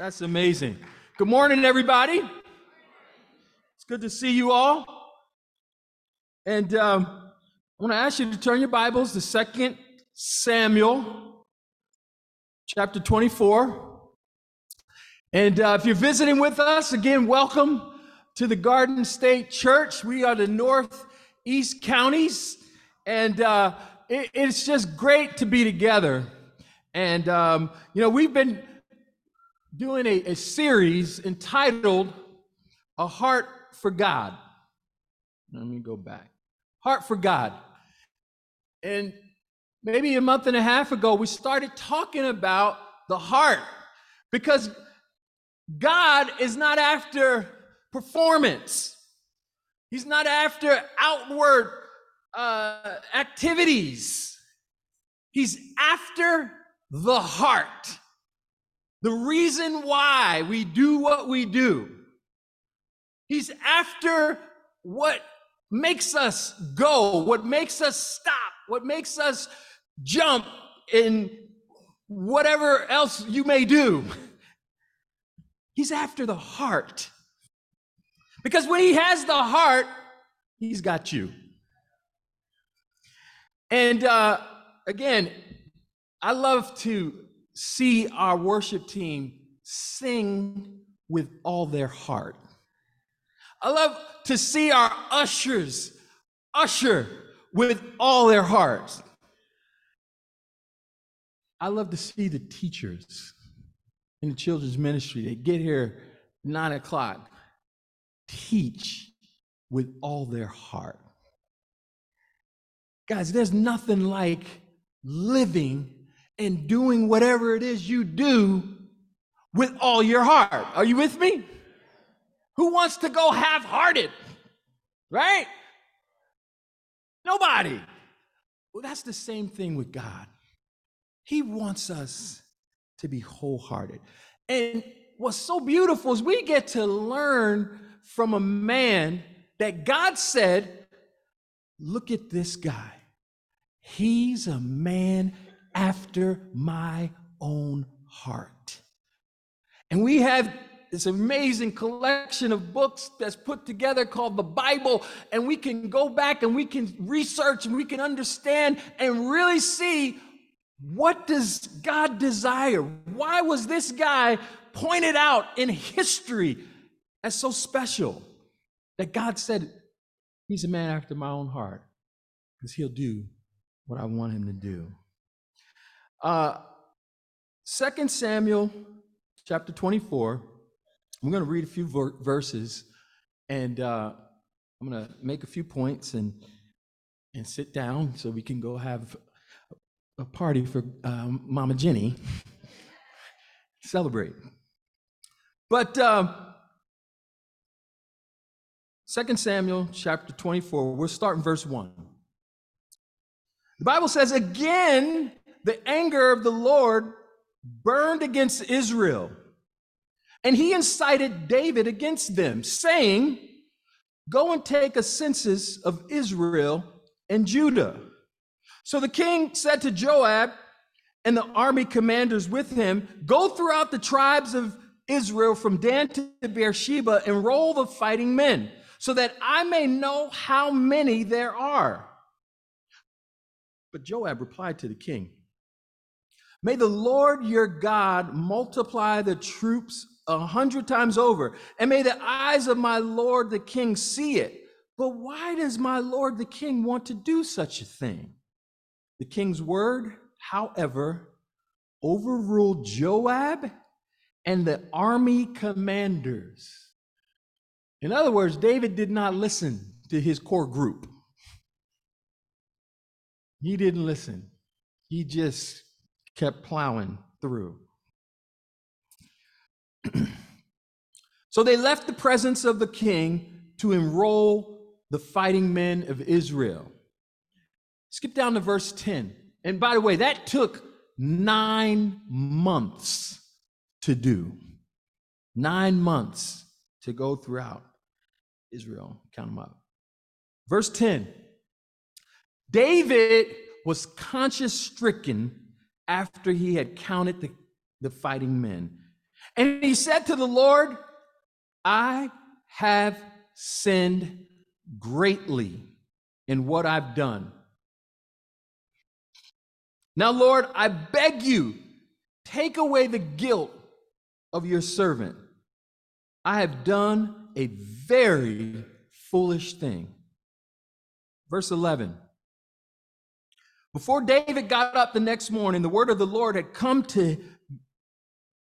That's amazing. Good morning, everybody. It's good to see you all. And um, I want to ask you to turn your Bibles to Second Samuel, chapter 24. And uh, if you're visiting with us, again, welcome to the Garden State Church. We are the Northeast counties, and uh, it, it's just great to be together. And, um, you know, we've been doing a, a series entitled A Heart for God. Let me go back. Heart for God. And maybe a month and a half ago, we started talking about the heart because God is not after performance, He's not after outward uh, activities, He's after the heart. The reason why we do what we do. He's after what makes us go, what makes us stop, what makes us jump in whatever else you may do. He's after the heart. Because when he has the heart, he's got you. And uh, again, I love to see our worship team sing with all their heart. I love to see our ushers usher with all their hearts. I love to see the teachers in the children's ministry. They get here nine o'clock, teach with all their heart. Guys, there's nothing like living and doing whatever it is you do with all your heart. Are you with me? Who wants to go half hearted? Right? Nobody. Well, that's the same thing with God. He wants us to be wholehearted. And what's so beautiful is we get to learn from a man that God said, Look at this guy. He's a man after my own heart. And we have this amazing collection of books that's put together called the Bible, and we can go back and we can research and we can understand and really see what does God desire? Why was this guy pointed out in history as so special that God said he's a man after my own heart because he'll do what I want him to do. Uh, 2 Samuel chapter 24. I'm going to read a few ver- verses and uh, I'm going to make a few points and, and sit down so we can go have a party for um, Mama Jenny. Celebrate. But um, 2 Samuel chapter 24, we'll start in verse 1. The Bible says, Again, the anger of the Lord burned against Israel. And he incited David against them, saying, Go and take a census of Israel and Judah. So the king said to Joab and the army commanders with him, Go throughout the tribes of Israel from Dan to Beersheba and roll the fighting men, so that I may know how many there are. But Joab replied to the king, May the Lord your God multiply the troops a hundred times over, and may the eyes of my Lord the king see it. But why does my Lord the king want to do such a thing? The king's word, however, overruled Joab and the army commanders. In other words, David did not listen to his core group. He didn't listen. He just kept plowing through. so they left the presence of the king to enroll the fighting men of Israel. Skip down to verse 10. And by the way, that took nine months to do. Nine months to go throughout Israel. Count them up. Verse 10 David was conscience stricken after he had counted the, the fighting men. And he said to the Lord, I have sinned greatly in what I've done. Now, Lord, I beg you, take away the guilt of your servant. I have done a very foolish thing. Verse 11. Before David got up the next morning, the word of the Lord had come to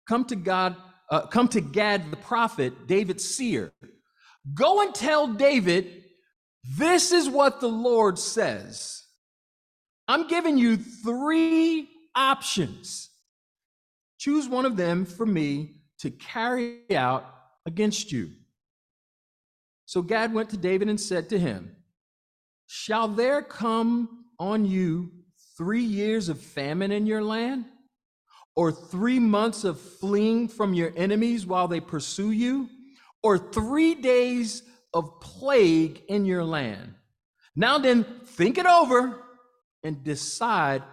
come to God, uh, come to Gad the prophet, David's seer. Go and tell David, this is what the Lord says. I'm giving you three options. Choose one of them for me to carry out against you. So Gad went to David and said to him, Shall there come on you three years of famine in your land? Or three months of fleeing from your enemies while they pursue you? Or three days of plague in your land? Now then, think it over and decide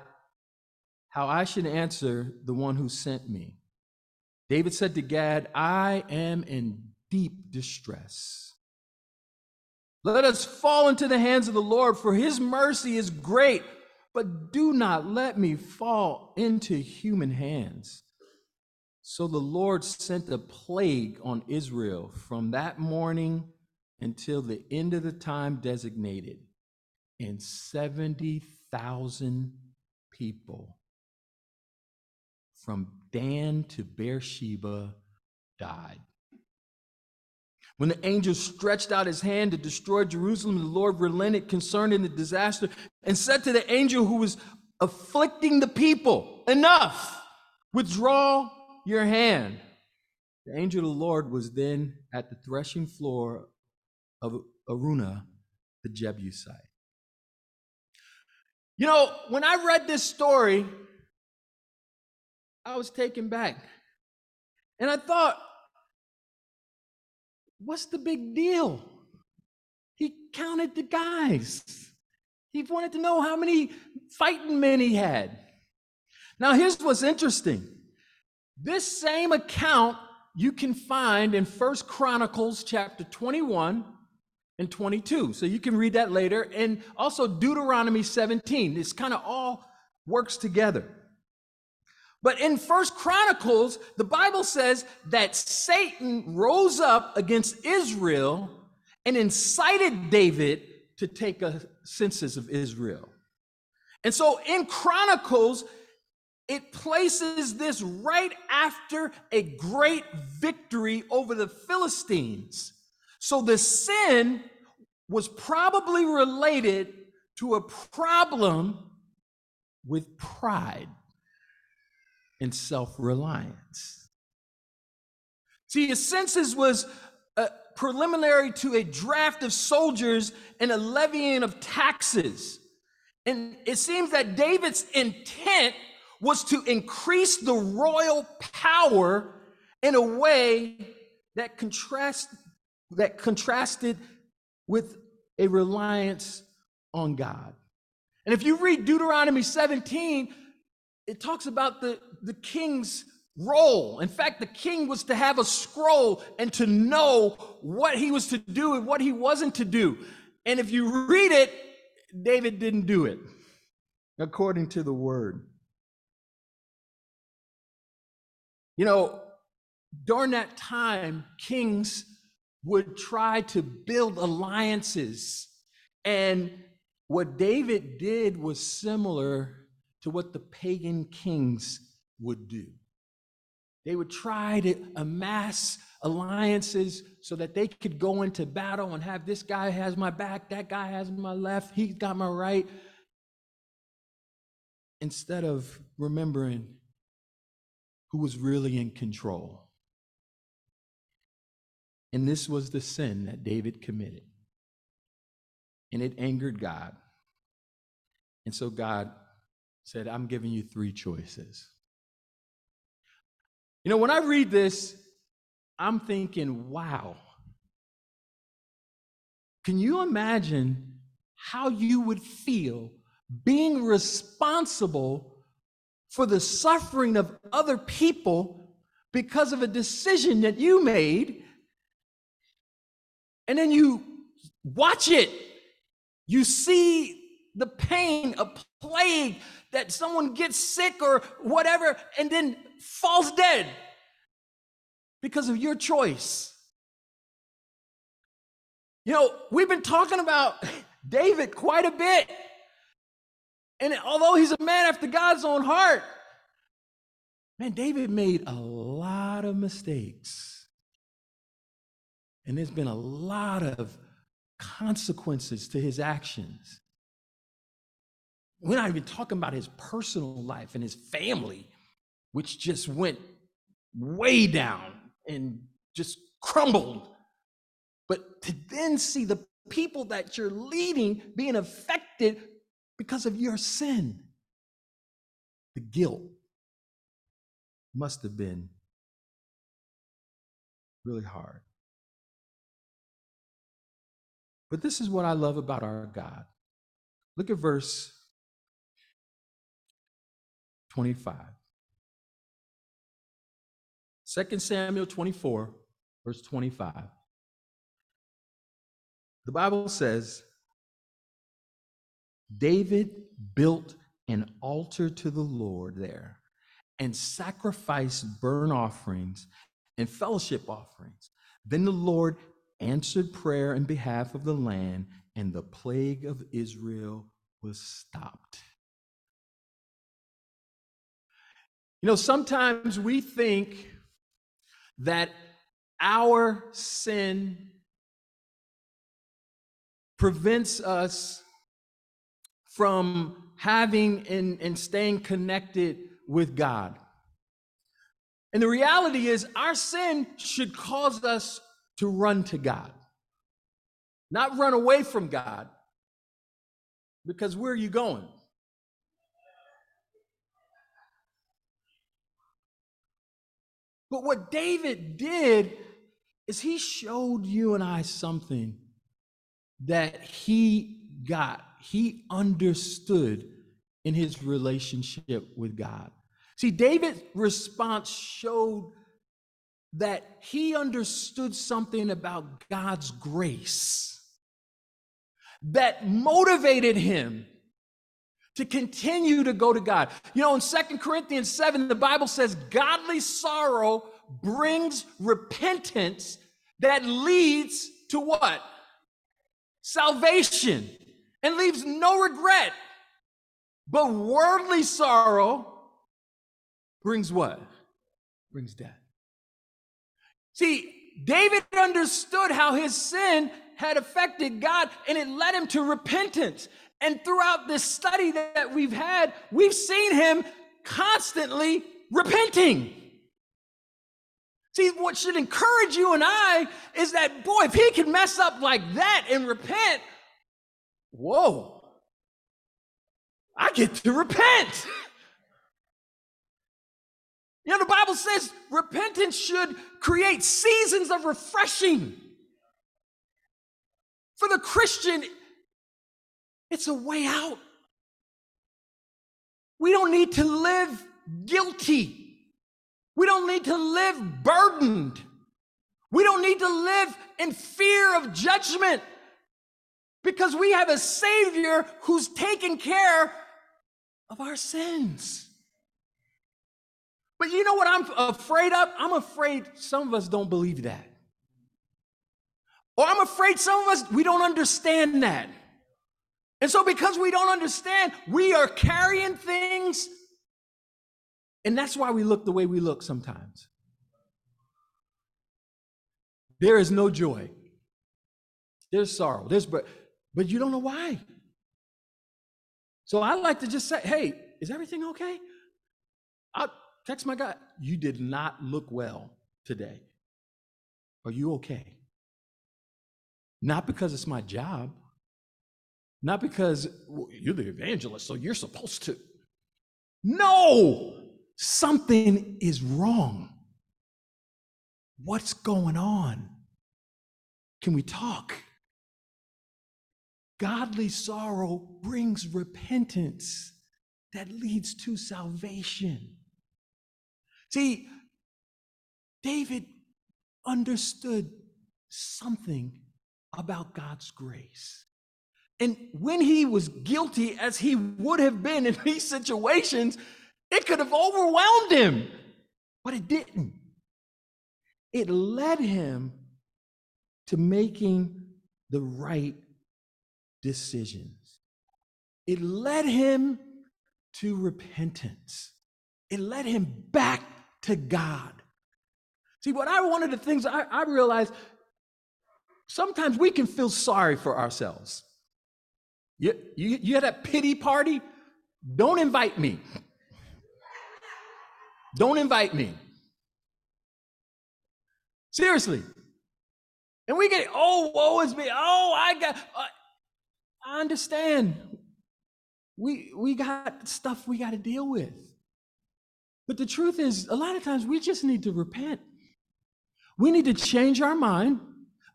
how I should answer the one who sent me. David said to Gad, I am in deep distress. Let us fall into the hands of the Lord, for his mercy is great, but do not let me fall into human hands. So the Lord sent a plague on Israel from that morning until the end of the time designated, and 70,000 people from Dan to Beersheba died. When the angel stretched out his hand to destroy Jerusalem, the Lord relented concerning the disaster and said to the angel who was afflicting the people, Enough, withdraw your hand. The angel of the Lord was then at the threshing floor of Araunah, the Jebusite. You know, when I read this story, I was taken back. And I thought, what's the big deal? He counted the guys. He wanted to know how many fighting men he had. Now, here's what's interesting. This same account you can find in First Chronicles chapter 21 and 22. So you can read that later. And also Deuteronomy 17. This kind of all works together. But in First Chronicles, the Bible says that Satan rose up against Israel and incited David to take a census of Israel. And so in Chronicles, it places this right after a great victory over the Philistines. So the sin was probably related to a problem with pride and self reliance. See, a census was a preliminary to a draft of soldiers and a levying of taxes. And it seems that David's intent was to increase the royal power in a way that contrast that contrasted with a reliance on God. And if you read Deuteronomy 17, it talks about the, the king's role. In fact, the king was to have a scroll and to know what he was to do and what he wasn't to do. And if you read it, David didn't do it according to the word. You know, during that time, kings would try to build alliances. And what David did was similar to what the pagan kings would do. They would try to amass alliances so that they could go into battle and have this guy has my back, that guy has my left, he's got my right. Instead of remembering who was really in control. And this was the sin that David committed. And it angered God. And so God said, I'm giving you three choices. You know, when I read this, I'm thinking, wow. Can you imagine how you would feel being responsible for the suffering of other people because of a decision that you made. And then you watch it. You see the pain, a plague that someone gets sick or whatever, and then falls dead because of your choice. You know, we've been talking about David quite a bit. And although he's a man after God's own heart, man, David made a lot of mistakes. And there's been a lot of consequences to his actions. We're not even talking about his personal life and his family, which just went way down and just crumbled. But to then see the people that you're leading being affected because of your sin, the guilt must have been really hard. But this is what I love about our God. Look at verse 25. 2 Samuel 24, verse 25. The Bible says David built an altar to the Lord there and sacrificed burnt offerings and fellowship offerings. Then the Lord answered prayer in behalf of the land, and the plague of Israel was stopped. You know, sometimes we think that our sin prevents us from having and, and staying connected with God. And the reality is, our sin should cause us to run to God, not run away from God. Because where are you going? But what David did is he showed you and I something that he got, he understood in his relationship with God. See, David's response showed that he understood something about God's grace that motivated him to continue to go to God. You know, in Second Corinthians 7, the Bible says, godly sorrow brings repentance that leads to what? salvation and leaves no regret. But worldly sorrow brings what? Brings death. See, David understood how his sin had affected God and it led him to repentance. And throughout this study that we've had, we've seen him constantly repenting. See, what should encourage you and I is that, boy, if he can mess up like that and repent, whoa, I get to repent. You know, the Bible says repentance should create seasons of refreshing. For the Christian, it's a way out. We don't need to live guilty. We don't need to live burdened. We don't need to live in fear of judgment because we have a Savior who's taken care of our sins. But you know what I'm afraid of? I'm afraid some of us don't believe that. Or I'm afraid some of us, we don't understand that. And so, because we don't understand, we are carrying things and that's why we look the way we look sometimes. There is no joy. There's sorrow. There's but but you don't know why. So I like to just say, hey, is everything okay? I text my guy, you did not look well today. Are you okay? Not because it's my job, not because well, you're the evangelist, so you're supposed to. No, something is wrong. What's going on? Can we talk? Godly sorrow brings repentance that leads to salvation. See, David understood something about God's grace. And when he was guilty, as he would have been in these situations, it could have overwhelmed him, but it didn't. It led him to making the right decisions. It led him to repentance. It led him back to God. See, what I one of the things I, I realized sometimes we can feel sorry for ourselves. You, you, you had a pity party? Don't invite me. Don't invite me. Seriously. And we get, oh, woe is me. Oh, I got, uh, I understand. We, we got stuff we got to deal with. But the truth is, a lot of times we just need to repent. We need to change our mind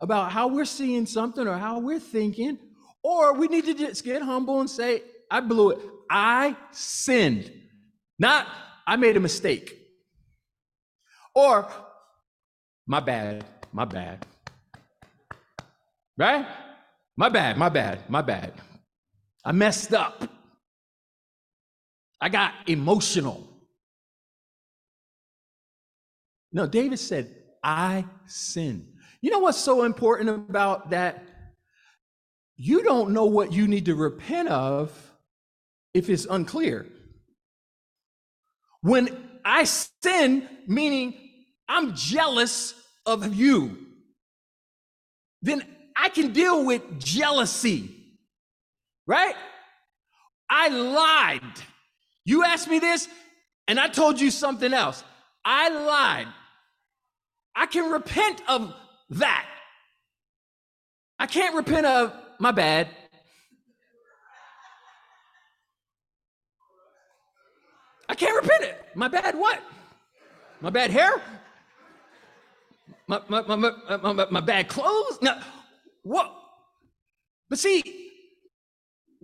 about how we're seeing something or how we're thinking, or we need to just get humble and say, I blew it. I sinned. Not, I made a mistake. Or, my bad, my bad. Right? My bad, my bad, my bad. I messed up. I got emotional. No, David said, I sinned. You know what's so important about that? You don't know what you need to repent of if it's unclear. When I sin, meaning I'm jealous of you, then I can deal with jealousy, right? I lied. You asked me this, and I told you something else. I lied. I can repent of that. I can't repent of my bad. I can't repent it. My bad what? My bad hair? My, my, my, my, my, my bad clothes? No. What? But see,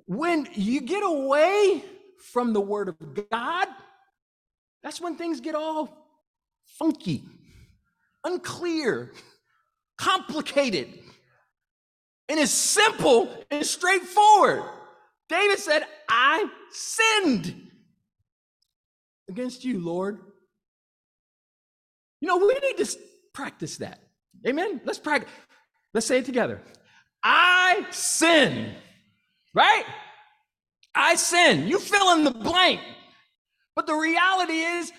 when you get away from the word of God, that's when things get all funky, unclear, complicated. And it's simple and straightforward. David said, I sinned against you, Lord. You know, we need to practice that. Amen. Let's practice. Let's say it together. I sin. Right? I sin. You fill in the blank. But the reality is,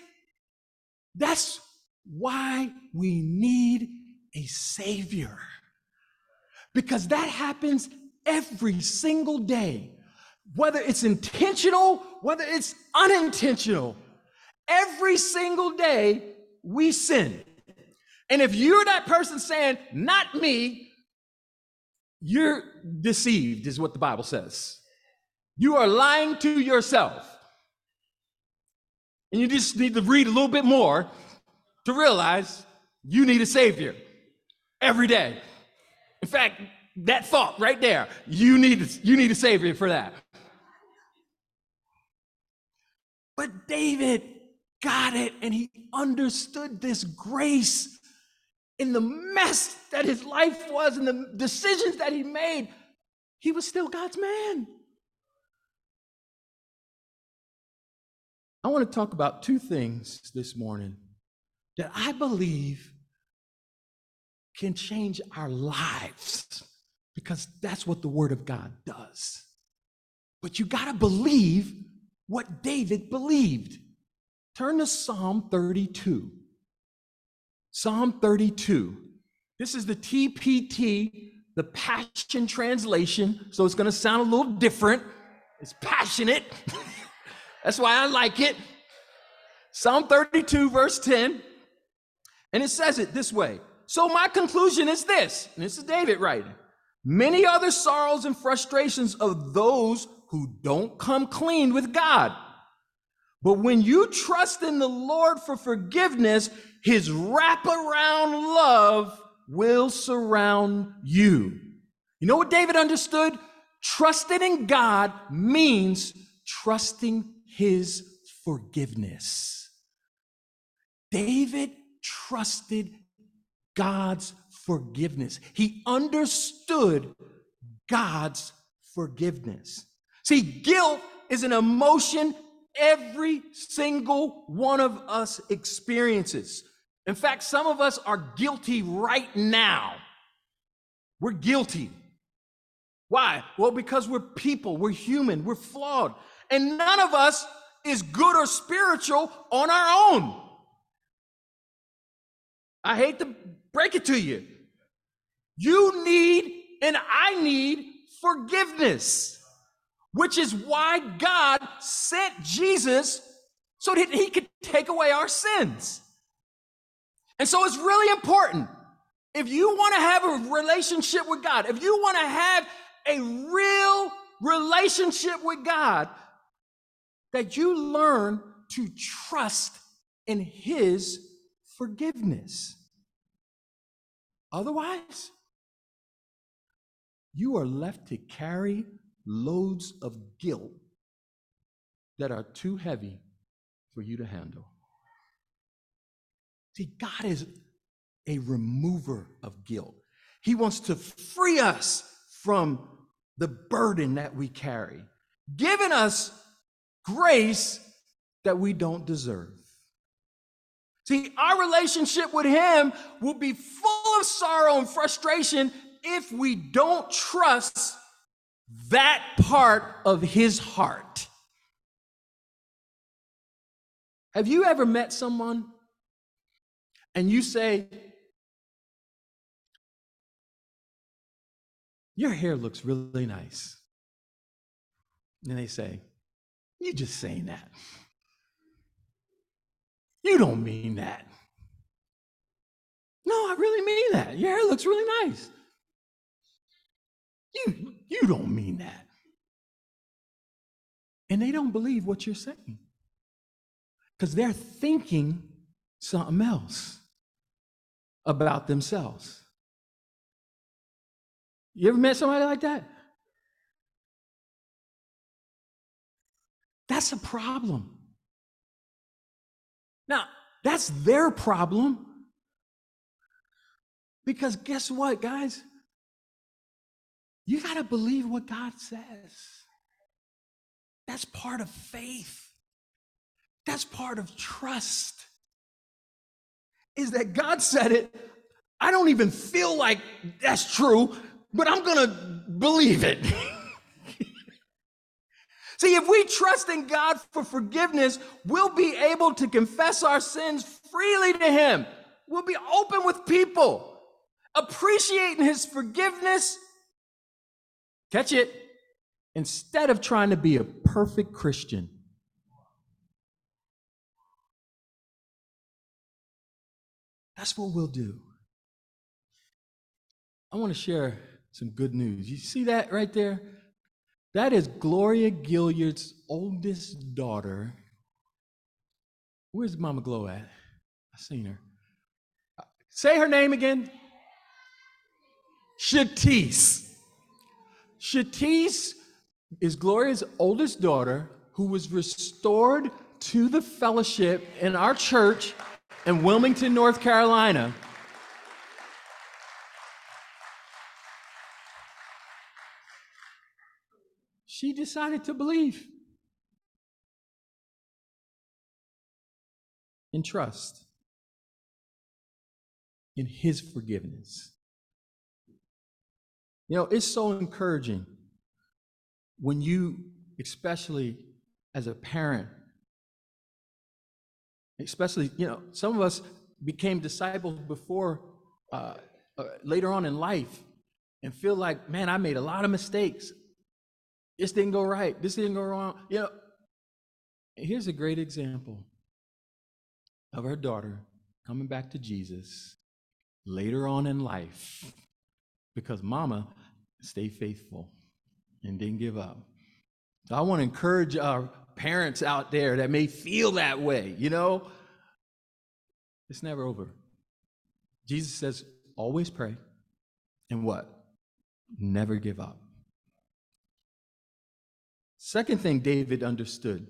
that's why we need a Savior. Because that happens every single day, whether it's intentional, whether it's unintentional. Every single day, we sin. And if you're that person saying, not me, you're deceived, is what the Bible says. You are lying to yourself. And you just need to read a little bit more to realize you need a Savior every day. In fact, that thought right there, you need, you need a Savior for that. But David got it and he understood this grace in the mess that his life was and the decisions that he made. He was still God's man. I want to talk about two things this morning that I believe can change our lives because that's what the Word of God does. But you got to believe what David believed. Turn to Psalm 32. Psalm 32. This is the TPT, the Passion Translation, so it's going to sound a little different. It's passionate. That's why I like it. Psalm 32, verse 10. And it says it this way. So my conclusion is this, and this is David writing. Many other sorrows and frustrations of those who don't come clean with God. But when you trust in the Lord for forgiveness, his wraparound love will surround you. You know what David understood? Trusting in God means trusting his forgiveness. David trusted God's forgiveness. He understood God's forgiveness. See, guilt is an emotion every single one of us experiences. In fact, some of us are guilty right now. We're guilty. Why? Well, because we're people, we're human, we're flawed. And none of us is good or spiritual on our own. I hate to break it to you. You need and I need forgiveness, which is why God sent Jesus so that he could take away our sins. And so it's really important. If you want to have a relationship with God, if you want to have a real relationship with God, that you learn to trust in His forgiveness. Otherwise, you are left to carry loads of guilt that are too heavy for you to handle. See, God is a remover of guilt. He wants to free us from the burden that we carry, giving us grace that we don't deserve. See, our relationship with Him will be full of sorrow and frustration if we don't trust that part of His heart. Have you ever met someone and you say, Your hair looks really nice. And they say, You just saying that. You don't mean that. No, I really mean that. Your hair looks really nice. You, you don't mean that. And they don't believe what you're saying because they're thinking something else about themselves. You ever met somebody like that? That's a problem. Now, that's their problem. Because guess what, guys? You got to believe what God says. That's part of faith. That's part of trust. Is that God said it. I don't even feel like that's true, but I'm going to believe it. See, if we trust in God for forgiveness, we'll be able to confess our sins freely to Him. We'll be open with people, appreciating His forgiveness. Catch it. Instead of trying to be a perfect Christian. That's what we'll do. I want to share some good news. You see that right there? That is Gloria Gilliard's oldest daughter. Where's Mama Glow at? I seen her. Say her name again. Shatise. Shatise is Gloria's oldest daughter who was restored to the fellowship in our church in Wilmington, North Carolina. she decided to believe and trust in his forgiveness. You know, it's so encouraging when you, especially as a parent, especially, you know, some of us became disciples before, uh, uh, later on in life, and feel like, man, I made a lot of mistakes. This didn't go right. This didn't go wrong. You know, here's a great example of her daughter coming back to Jesus later on in life because mama stayed faithful and didn't give up. So I want to encourage our parents out there that may feel that way, you know, it's never over. Jesus says, always pray and what? Never give up. Second thing David understood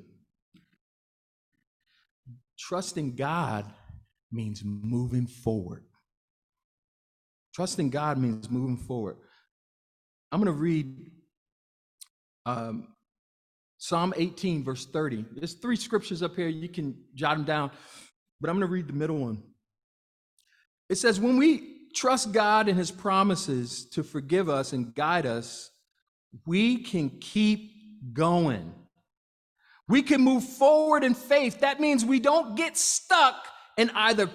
trusting God means moving forward. Trusting God means moving forward. I'm going to read um, Psalm 18, verse 30. There's three scriptures up here. You can jot them down, but I'm going to read the middle one. It says, When we trust God and his promises to forgive us and guide us, we can keep going. We can move forward in faith. That means we don't get stuck in either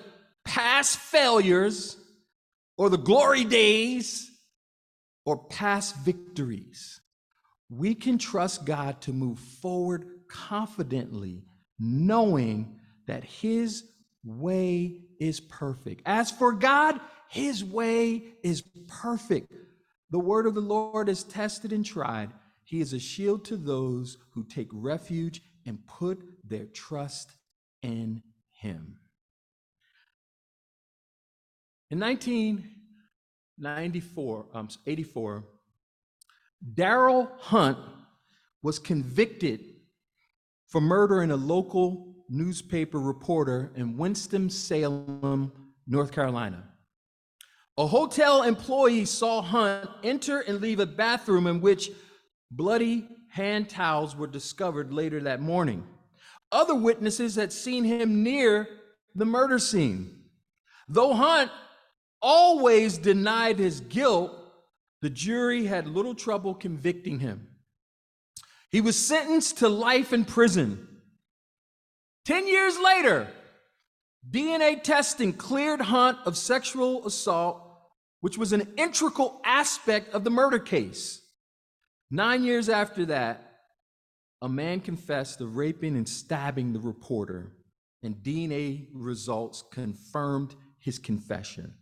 past failures or the glory days or past victories. We can trust God to move forward confidently, knowing that His way is perfect. As for God, His way is perfect. The word of the Lord is tested and tried. He is a shield to those who take refuge and put their trust in Him. In 1994, um, 84, Darryl Hunt was convicted for murdering a local newspaper reporter in Winston-Salem, North Carolina. A hotel employee saw Hunt enter and leave a bathroom in which bloody hand towels were discovered later that morning. Other witnesses had seen him near the murder scene. Though Hunt always denied his guilt, the jury had little trouble convicting him. He was sentenced to life in prison. Ten years later, DNA testing cleared Hunt of sexual assault, which was an integral aspect of the murder case. Nine years after that, a man confessed to raping and stabbing the reporter, and DNA results confirmed his confession.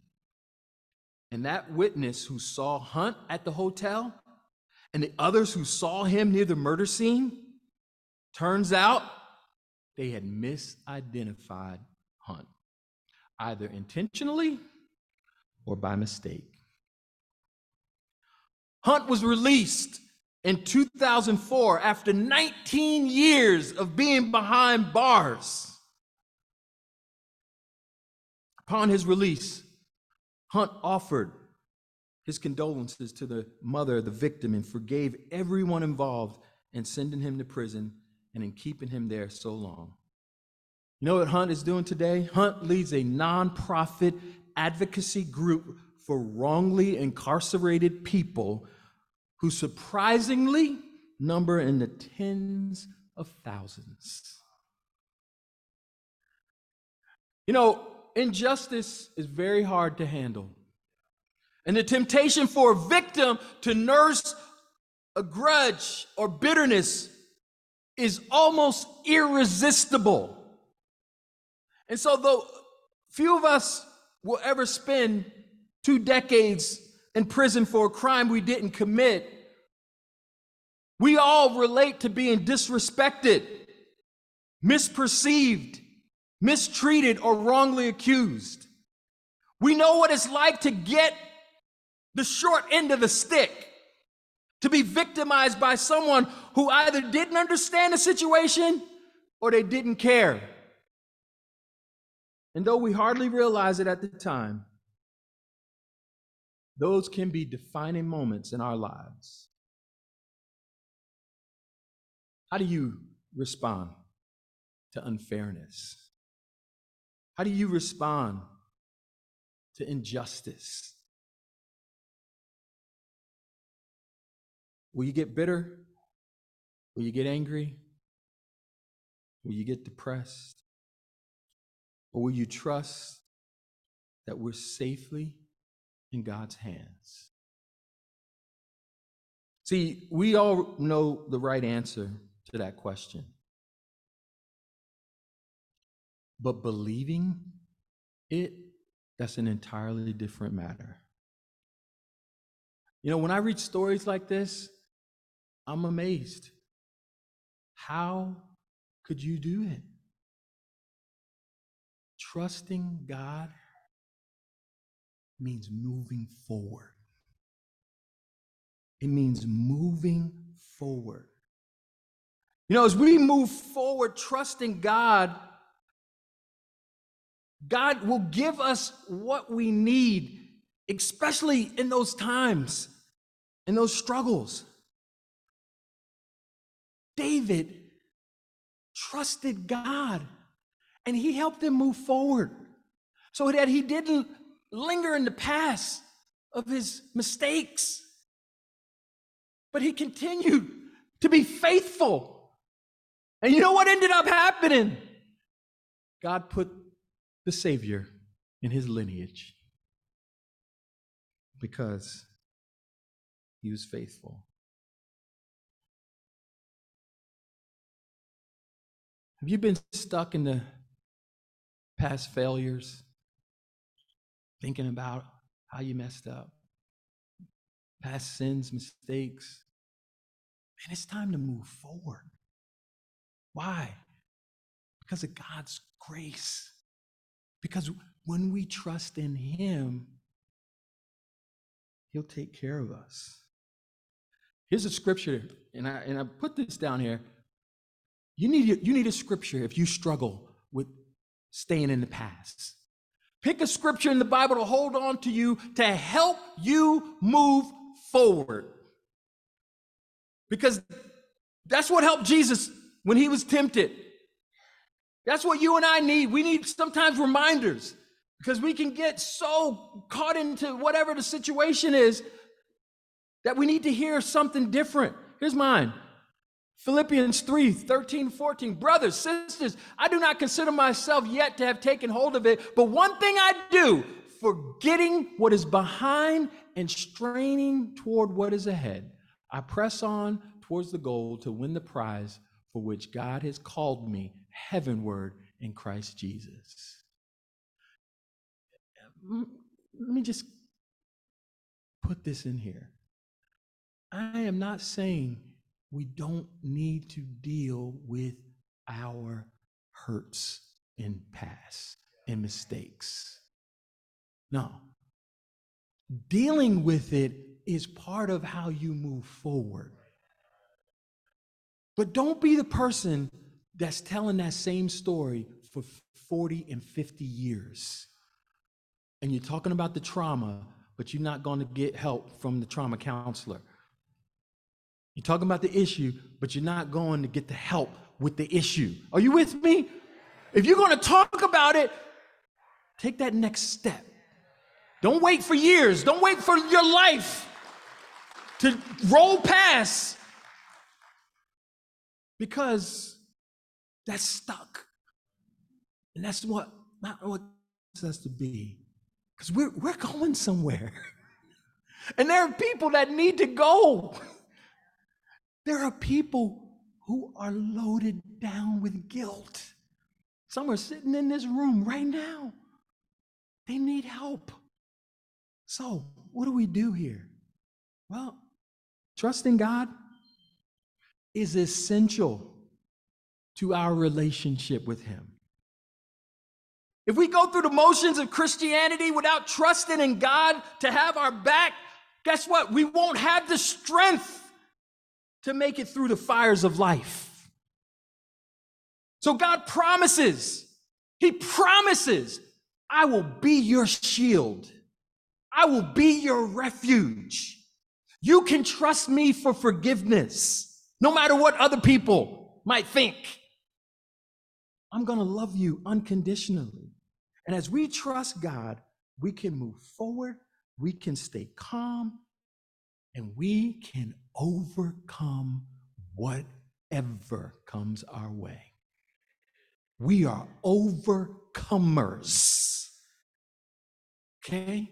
And that witness who saw Hunt at the hotel and the others who saw him near the murder scene, turns out they had misidentified Hunt, either intentionally or by mistake. Hunt was released in 2004 after 19 years of being behind bars. Upon his release, Hunt offered his condolences to the mother of the victim and forgave everyone involved in sending him to prison and in keeping him there so long. You know what Hunt is doing today? Hunt leads a nonprofit advocacy group for wrongly incarcerated people who surprisingly number in the tens of thousands. You know, injustice is very hard to handle. And the temptation for a victim to nurse a grudge or bitterness is almost irresistible. And so, though few of us will ever spend two decades in prison for a crime we didn't commit, we all relate to being disrespected, misperceived, mistreated, or wrongly accused. We know what it's like to get the short end of the stick, to be victimized by someone who either didn't understand the situation or they didn't care. And though we hardly realize it at the time, those can be defining moments in our lives. How do you respond to unfairness? How do you respond to injustice? Will you get bitter? Will you get angry? Will you get depressed? Or will you trust that we're safely in God's hands? See, we all know the right answer to that question. But believing it, that's an entirely different matter. You know, when I read stories like this, I'm amazed. How could you do it? Trusting God means moving forward. It means moving forward. You know, as we move forward, trusting God, God will give us what we need, especially in those times, in those struggles. David trusted God and he helped him move forward so that he didn't linger in the past of his mistakes, but he continued to be faithful. And you know what ended up happening? God put the Savior in his lineage because he was faithful. Have you been stuck in the past failures, thinking about how you messed up, past sins, mistakes? And it's time to move forward. Why? Because of God's grace. Because when we trust in Him, He'll take care of us. Here's a scripture, and I, and I put this down here. You need, you need a scripture if you struggle with staying in the past. Pick a scripture in the Bible to hold on to you to help you move forward. Because that's what helped Jesus when he was tempted. That's what you and I need. We need sometimes reminders because we can get so caught into whatever the situation is that we need to hear something different. Here's mine Philippians 3 13, 14. Brothers, sisters, I do not consider myself yet to have taken hold of it, but one thing I do, forgetting what is behind and straining toward what is ahead, I press on towards the goal to win the prize for which God has called me heavenward in Christ Jesus. Let me just put this in here. I am not saying we don't need to deal with our hurts and past and mistakes. No. Dealing with it is part of how you move forward. But don't be the person that's telling that same story for 40 and 50 years. And you're talking about the trauma, but you're not going to get help from the trauma counselor. You're talking about the issue, but you're not going to get the help with the issue. Are you with me? If you're going to talk about it, take that next step. Don't wait for years. Don't wait for your life to roll past because that's stuck. And that's what not what us to be. Because we're we're going somewhere. and there are people that need to go. There are people who are loaded down with guilt. Some are sitting in this room right now. They need help. So, what do we do here? Well, trusting God is essential to our relationship with Him. If we go through the motions of Christianity without trusting in God to have our back, guess what? We won't have the strength to make it through the fires of life. So God promises, He promises, I will be your shield, I will be your refuge. You can trust me for forgiveness, no matter what other people might think. I'm going to love you unconditionally. And as we trust God, we can move forward, we can stay calm, and we can overcome whatever comes our way. We are overcomers. Okay?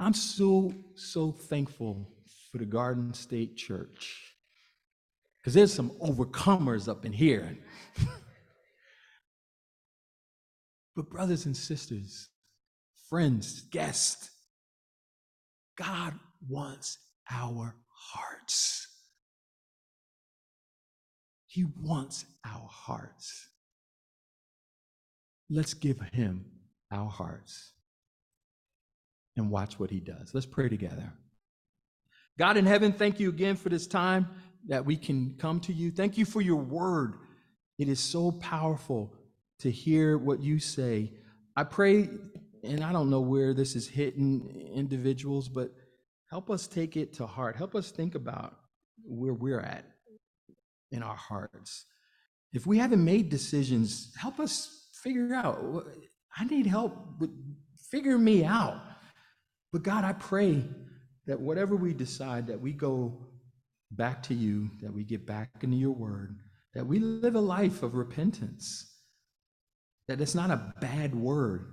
I'm so, so thankful for the Garden State Church because there's some overcomers up in here. but, brothers and sisters, friends, guests, God wants our hearts. He wants our hearts. Let's give him our hearts and watch what he does. Let's pray together. God in heaven, thank you again for this time that we can come to you. Thank you for your word. It is so powerful to hear what you say. I pray, and I don't know where this is hitting individuals, but help us take it to heart. Help us think about where we're at in our hearts. If we haven't made decisions, help us figure out. I need help with figuring me out. But God, I pray that whatever we decide, that we go back to you, that we get back into your word, that we live a life of repentance, that it's not a bad word,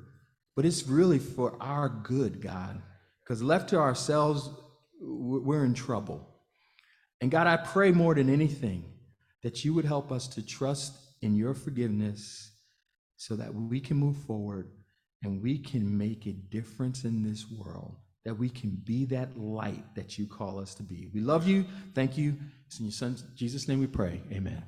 but it's really for our good, God. Because left to ourselves, we're in trouble. And God, I pray more than anything that you would help us to trust in your forgiveness so that we can move forward and we can make a difference in this world, that we can be that light that you call us to be. We love you. Thank you. It's in your son Jesus' name we pray. Amen.